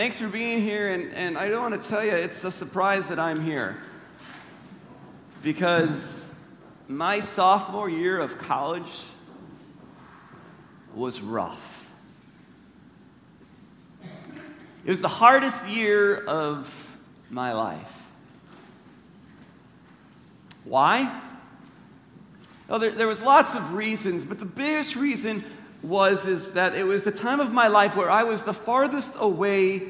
Thanks for being here, and, and I don't want to tell you, it's a surprise that I'm here. Because my sophomore year of college was rough. It was the hardest year of my life. Why? Well, there, there was lots of reasons, but the biggest reason was is that it was the time of my life where I was the farthest away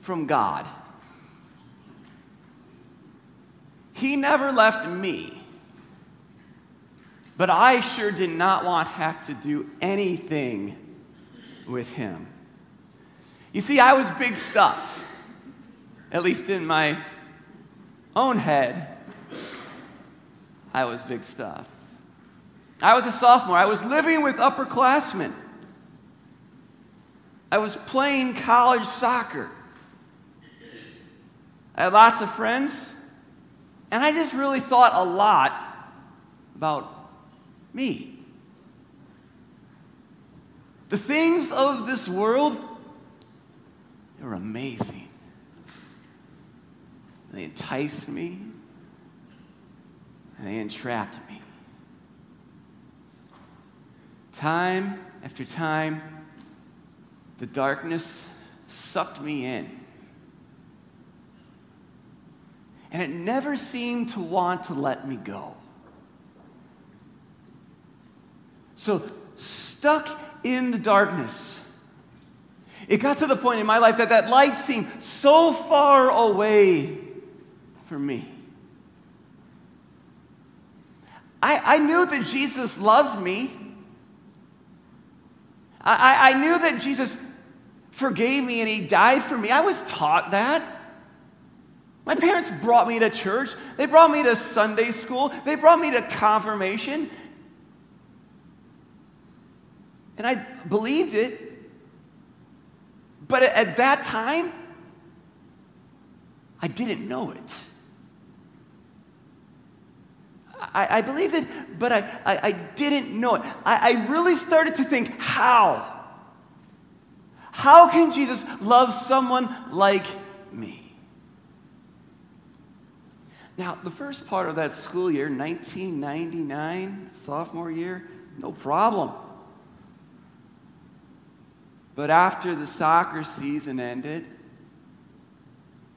from God. He never left me. But I sure did not want to have to do anything with him. You see, I was big stuff, at least in my own head. I was big stuff. I was a sophomore. I was living with upperclassmen. I was playing college soccer. I had lots of friends. And I just really thought a lot about me. The things of this world, they were amazing. They enticed me, and they entrapped me. Time after time, the darkness sucked me in. And it never seemed to want to let me go. So, stuck in the darkness, it got to the point in my life that that light seemed so far away from me. I, I knew that Jesus loved me. I, I knew that Jesus forgave me and he died for me. I was taught that. My parents brought me to church. They brought me to Sunday school. They brought me to confirmation. And I believed it. But at that time, I didn't know it. I, I believed it, but I, I, I didn't know it. I, I really started to think, how? How can Jesus love someone like me? Now, the first part of that school year, 1999, sophomore year, no problem. But after the soccer season ended,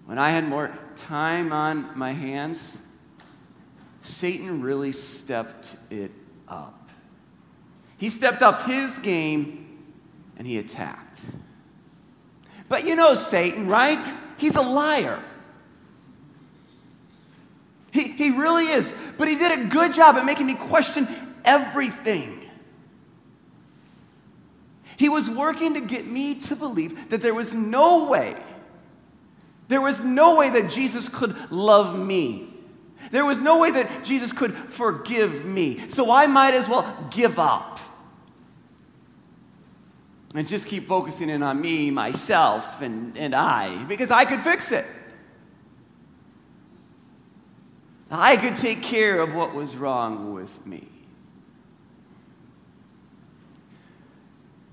when I had more time on my hands, Satan really stepped it up. He stepped up his game and he attacked. But you know Satan, right? He's a liar. He, he really is. But he did a good job at making me question everything. He was working to get me to believe that there was no way, there was no way that Jesus could love me there was no way that Jesus could forgive me. So I might as well give up and just keep focusing in on me, myself, and, and I, because I could fix it. I could take care of what was wrong with me.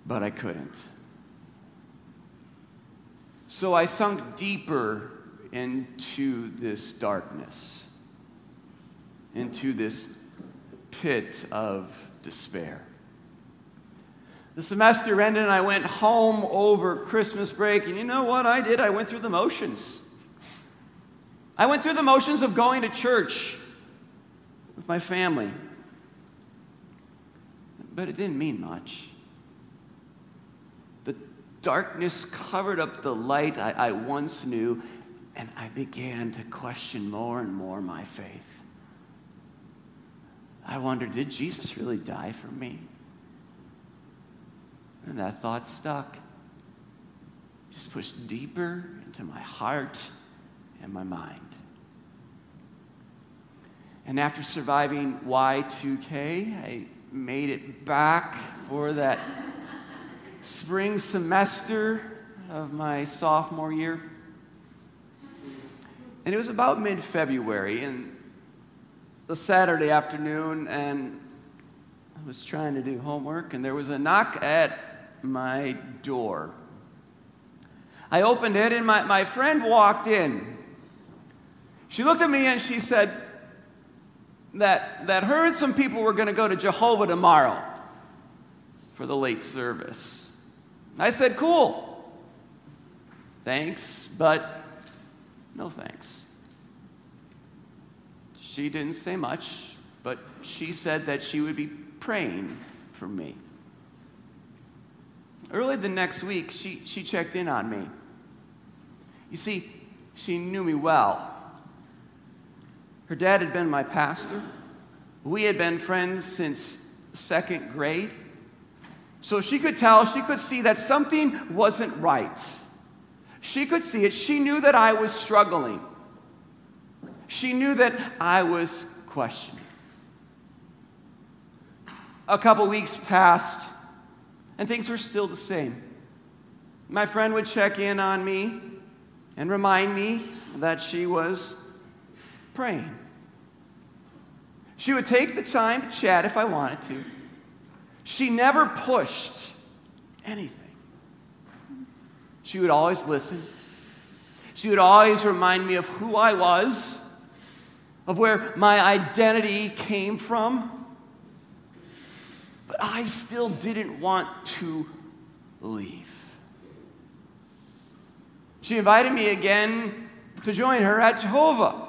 But I couldn't. So I sunk deeper into this darkness into this pit of despair. The semester ended, and I went home over Christmas break, and you know what I did? I went through the motions. I went through the motions of going to church with my family. But it didn't mean much. The darkness covered up the light I, I once knew, and I began to question more and more my faith. I wonder, did Jesus really die for me? And that thought stuck. Just pushed deeper into my heart and my mind. And after surviving Y2K, I made it back for that spring semester of my sophomore year. And it was about mid February, and the Saturday afternoon and I was trying to do homework, and there was a knock at my door. I opened it, and my, my friend walked in. She looked at me and she said that, that her and some people were going to go to Jehovah tomorrow for the late service. I said, Cool. Thanks, but no thanks. She didn't say much, but she said that she would be praying for me. Early the next week, she, she checked in on me. You see, she knew me well. Her dad had been my pastor. We had been friends since second grade. So she could tell, she could see that something wasn't right. She could see it. She knew that I was struggling. She knew that I was questioning. A couple weeks passed, and things were still the same. My friend would check in on me and remind me that she was praying. She would take the time to chat if I wanted to. She never pushed anything. She would always listen. She would always remind me of who I was, of where my identity came from. But I still didn't want to leave. She invited me again to join her at Jehovah.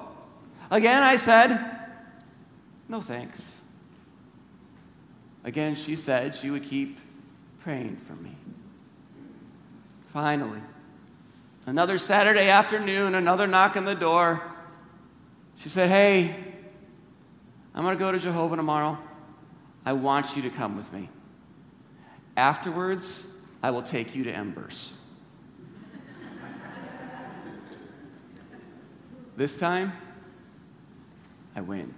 Again, I said, no thanks. Again, she said she would keep praying for me. Finally, another Saturday afternoon, another knock on the door. She said, Hey, I'm going to go to Jehovah tomorrow. I want you to come with me. Afterwards, I will take you to Embers. this time, I went.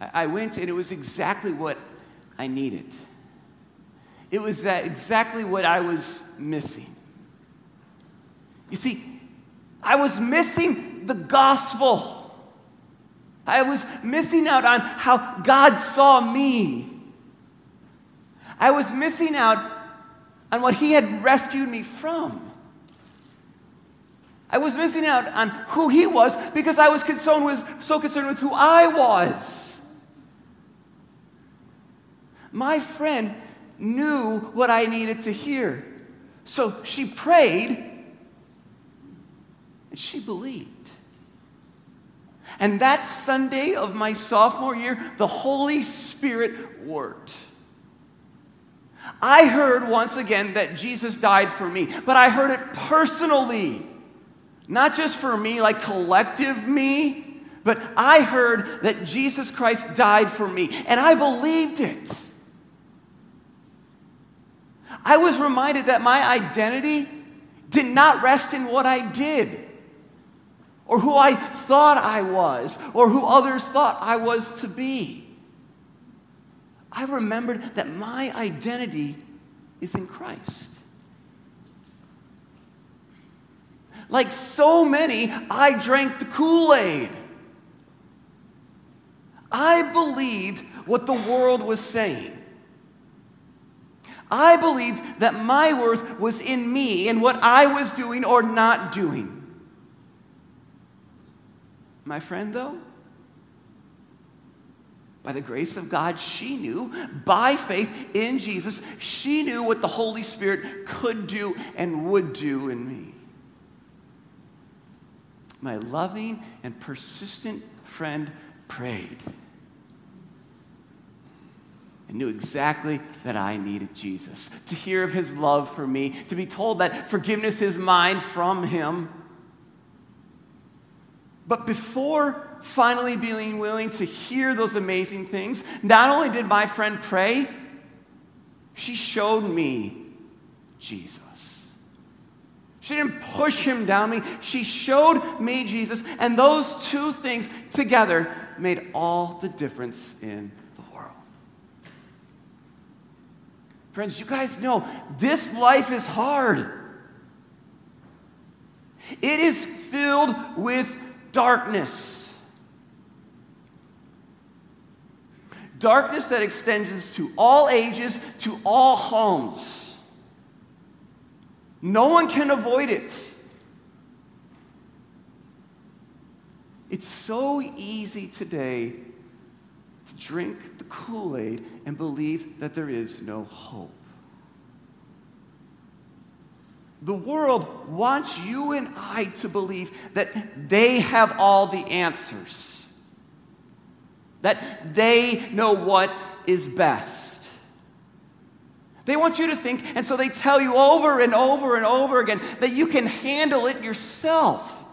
I went, and it was exactly what I needed. It was that exactly what I was missing. You see, I was missing the gospel. I was missing out on how God saw me. I was missing out on what He had rescued me from. I was missing out on who He was because I was concerned with, so concerned with who I was. My friend knew what I needed to hear. So she prayed and she believed. And that Sunday of my sophomore year, the Holy Spirit worked. I heard once again that Jesus died for me, but I heard it personally. Not just for me, like collective me, but I heard that Jesus Christ died for me, and I believed it. I was reminded that my identity did not rest in what I did or who I thought I was, or who others thought I was to be. I remembered that my identity is in Christ. Like so many, I drank the Kool Aid. I believed what the world was saying. I believed that my worth was in me and what I was doing or not doing. My friend, though, by the grace of God, she knew, by faith in Jesus, she knew what the Holy Spirit could do and would do in me. My loving and persistent friend prayed and knew exactly that I needed Jesus, to hear of his love for me, to be told that forgiveness is mine from him but before finally being willing to hear those amazing things, not only did my friend pray, she showed me Jesus. She didn't push him down me. She showed me Jesus. And those two things together made all the difference in the world. Friends, you guys know this life is hard. It is filled with darkness. Darkness that extends to all ages, to all homes. No one can avoid it. It's so easy today to drink the Kool Aid and believe that there is no hope. The world wants you and I to believe that they have all the answers, that they know what is best. They want you to think, and so they tell you over and over and over again that you can handle it yourself.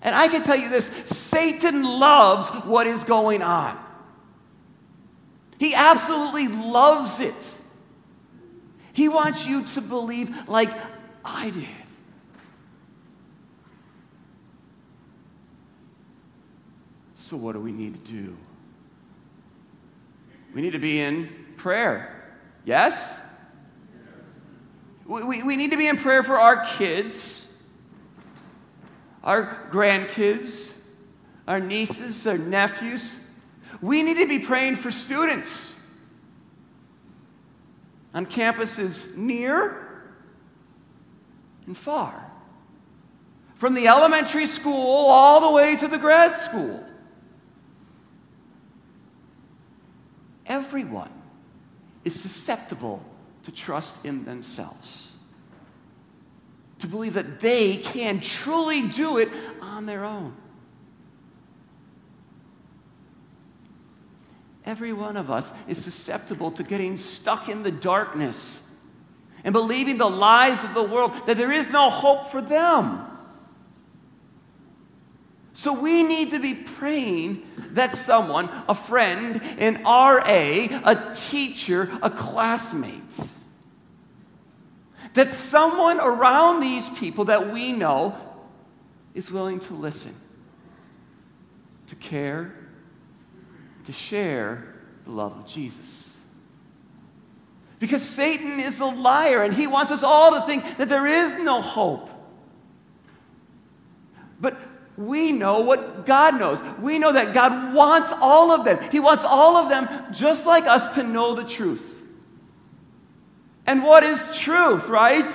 And I can tell you this Satan loves what is going on. He absolutely loves it. He wants you to believe like I did. So, what do we need to do? We need to be in prayer. Yes? We, we, need to be in prayer for our kids, our grandkids, our nieces, our nephews. We need to be praying for students on campuses near and far. From the elementary school all the way to the grad school. Everyone is susceptible to trust in themselves, to believe that they can truly do it on their own. Every one of us is susceptible to getting stuck in the darkness and believing the lies of the world that there is no hope for them. So we need to be praying that someone, a friend, an RA, a teacher, a classmate, that someone around these people that we know is willing to listen, to care, to share the love of Jesus. Because Satan is the liar and he wants us all to think that there is no hope. But we know what God knows. We know that God wants all of them. He wants all of them, just like us, to know the truth. And what is truth, right?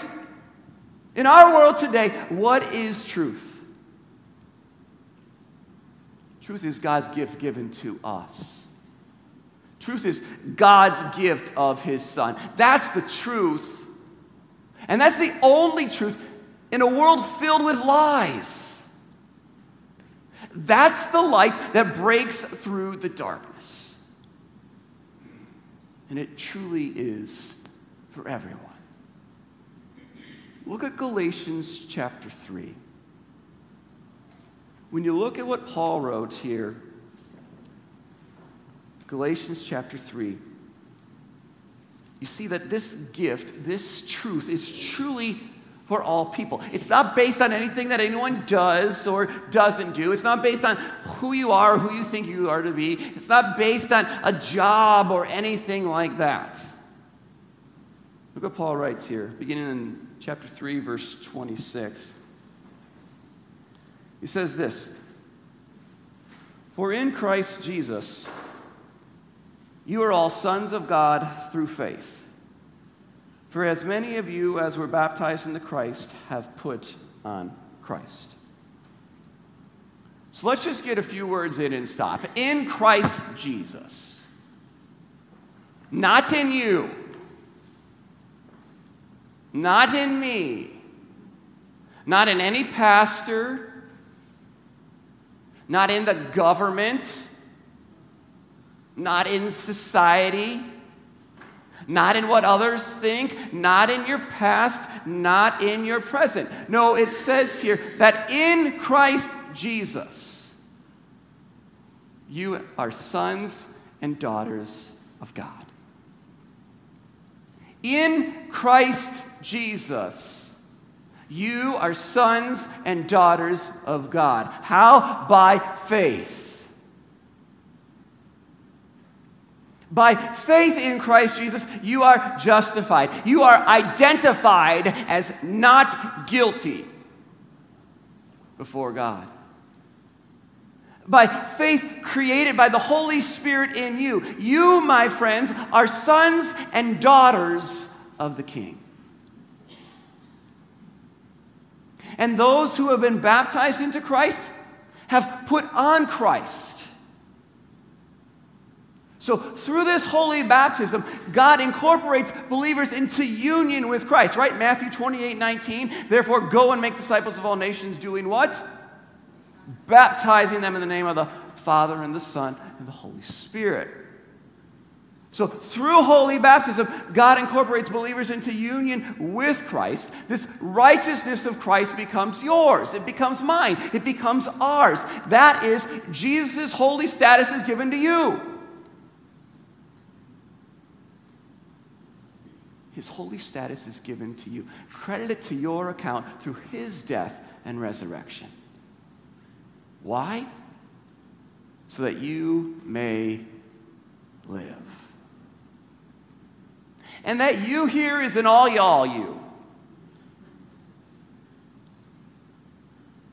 In our world today, what is truth? Truth is God's gift given to us. Truth is God's gift of His Son. That's the truth. And that's the only truth in a world filled with lies. That's the light that breaks through the darkness. And it truly is for everyone. Look at Galatians chapter 3 when you look at what Paul wrote here, Galatians chapter 3, you see that this gift, this truth, is truly for all people. It's not based on anything that anyone does or doesn't do. It's not based on who you are who you think you are to be. It's not based on a job or anything like that. Look what Paul writes here, beginning in chapter 3, verse 26. He says this For in Christ Jesus, you are all sons of God through faith. For as many of you as were baptized into Christ have put on Christ. So let's just get a few words in and stop. In Christ Jesus. Not in you. Not in me. Not in any pastor not in the government, not in society, not in what others think, not in your past, not in your present. No, it says here that in Christ Jesus, you are sons and daughters of God. In Christ Jesus, you are sons and daughters of God. How? By faith. By faith in Christ Jesus, you are justified. You are identified as not guilty before God. By faith created by the Holy Spirit in you, you, my friends, are sons and daughters of the King. And those who have been baptized into Christ have put on Christ. So, through this holy baptism, God incorporates believers into union with Christ, right? Matthew 28 19. Therefore, go and make disciples of all nations, doing what? Baptizing them in the name of the Father and the Son and the Holy Spirit. So, through holy baptism, God incorporates believers into union with Christ. This righteousness of Christ becomes yours. It becomes mine. It becomes ours. That is, Jesus' holy status is given to you. His holy status is given to you, credited to your account through his death and resurrection. Why? So that you may live. And that you here is an all y'all you.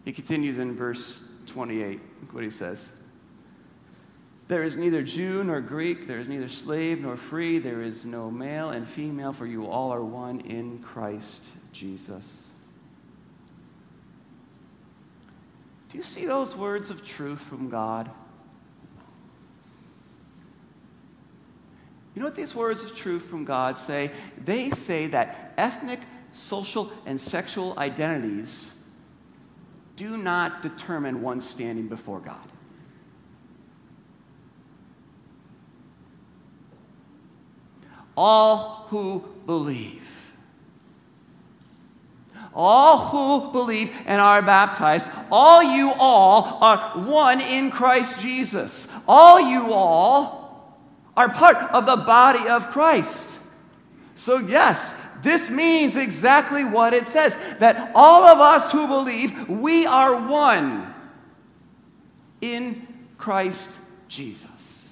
He continues in verse 28. Look what he says. There is neither Jew nor Greek, there is neither slave nor free, there is no male and female, for you all are one in Christ Jesus. Do you see those words of truth from God? You know what these words of truth from God say? They say that ethnic, social, and sexual identities do not determine one's standing before God. all who believe. All who believe and are baptized, all you all are one in Christ Jesus. All you all are part of the body of Christ. So, yes, this means exactly what it says that all of us who believe, we are one in Christ Jesus.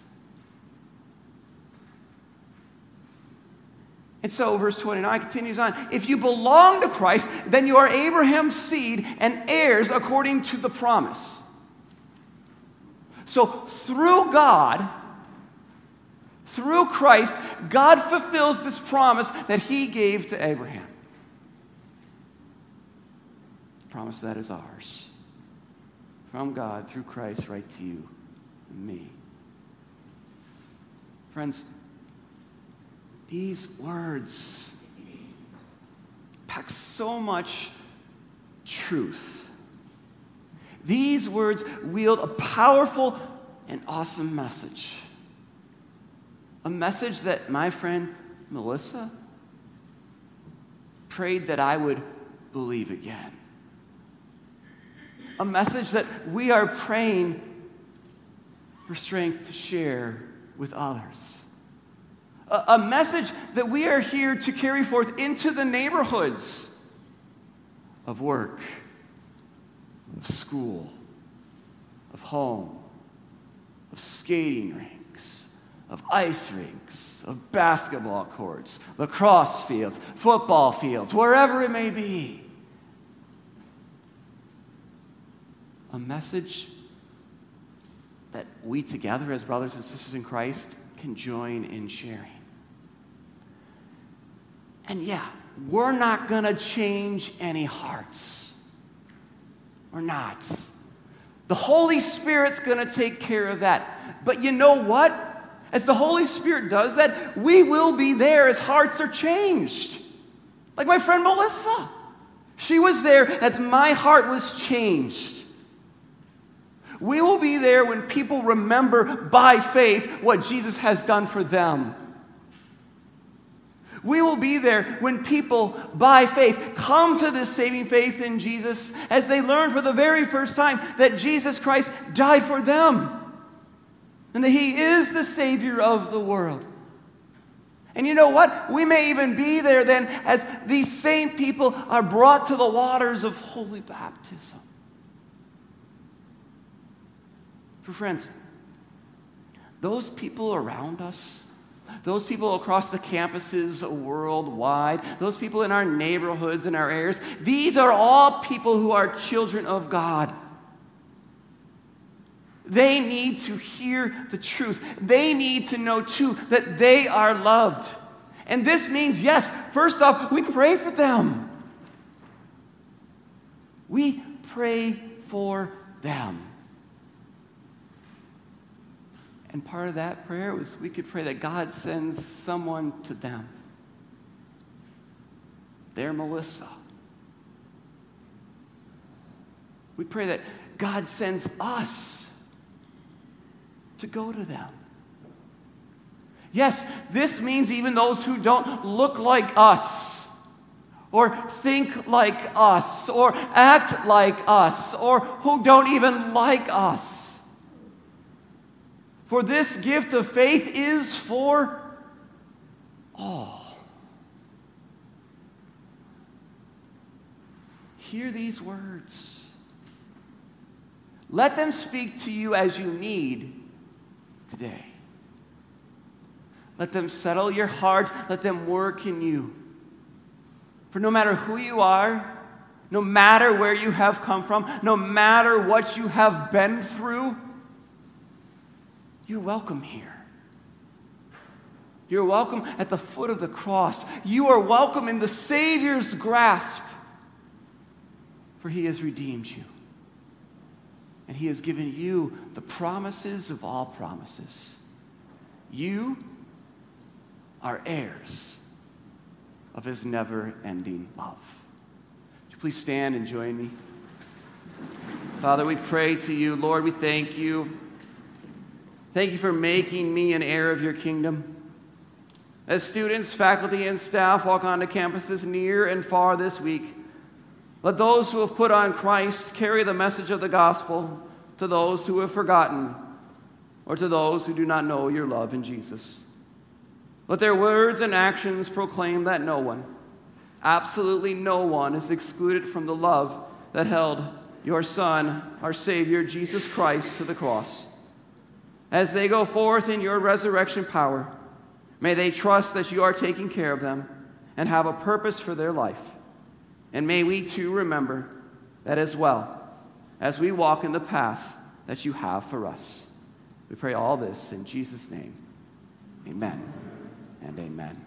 And so, verse 29 continues on If you belong to Christ, then you are Abraham's seed and heirs according to the promise. So, through God, through Christ, God fulfills this promise that he gave to Abraham. promise that is ours. From God, through Christ, right to you and me. Friends, these words pack so much truth. These words wield a powerful and awesome message. A message that my friend Melissa prayed that I would believe again. A message that we are praying for strength to share with others a message that we are here to carry forth into the neighborhoods of work, of school, of home, of skating rinks, of ice rinks, of basketball courts, lacrosse fields, football fields, wherever it may be. A message that we together as brothers and sisters in Christ can join in sharing. And yeah, we're not going to change any hearts. We're not. The Holy Spirit's going to take care of that. But you know what? As the Holy Spirit does that, we will be there as hearts are changed. Like my friend Melissa. She was there as my heart was changed. We will be there when people remember by faith what Jesus has done for them. We will be there when people, by faith, come to this saving faith in Jesus as they learn for the very first time that Jesus Christ died for them and that He is the Savior of the world. And you know what? We may even be there then as these same people are brought to the waters of holy baptism. For friends, those people around us, those people across the campuses worldwide, those people in our neighborhoods and our areas, these are all people who are children of God. They need to hear the truth. They need to know, too, that they are loved. And this means, yes, first off, we pray for them. We pray for them. And part of that prayer was we could pray that God sends someone to them. Their Melissa. We pray that God sends us to go to them. Yes, this means even those who don't look like us, or think like us, or act like us, or who don't even like us. For this gift of faith is for all. Hear these words. Let them speak to you as you need today. Let them settle your heart. Let them work in you. For no matter who you are, no matter where you have come from, no matter what you have been through, you're welcome here. You're welcome at the foot of the cross. You are welcome in the Savior's grasp, for He has redeemed you. And He has given you the promises of all promises. You are heirs of His never ending love. Would you please stand and join me? Father, we pray to you. Lord, we thank you. Thank you for making me an heir of your kingdom. As students, faculty, and staff walk onto campuses near and far this week, let those who have put on Christ carry the message of the gospel to those who have forgotten or to those who do not know your love in Jesus. Let their words and actions proclaim that no one, absolutely no one, is excluded from the love that held your Son, our Savior, Jesus Christ, to the cross. As they go forth in your resurrection power, may they trust that you are taking care of them and have a purpose for their life. And may we too remember that as well as we walk in the path that you have for us. We pray all this in Jesus' name. Amen and amen.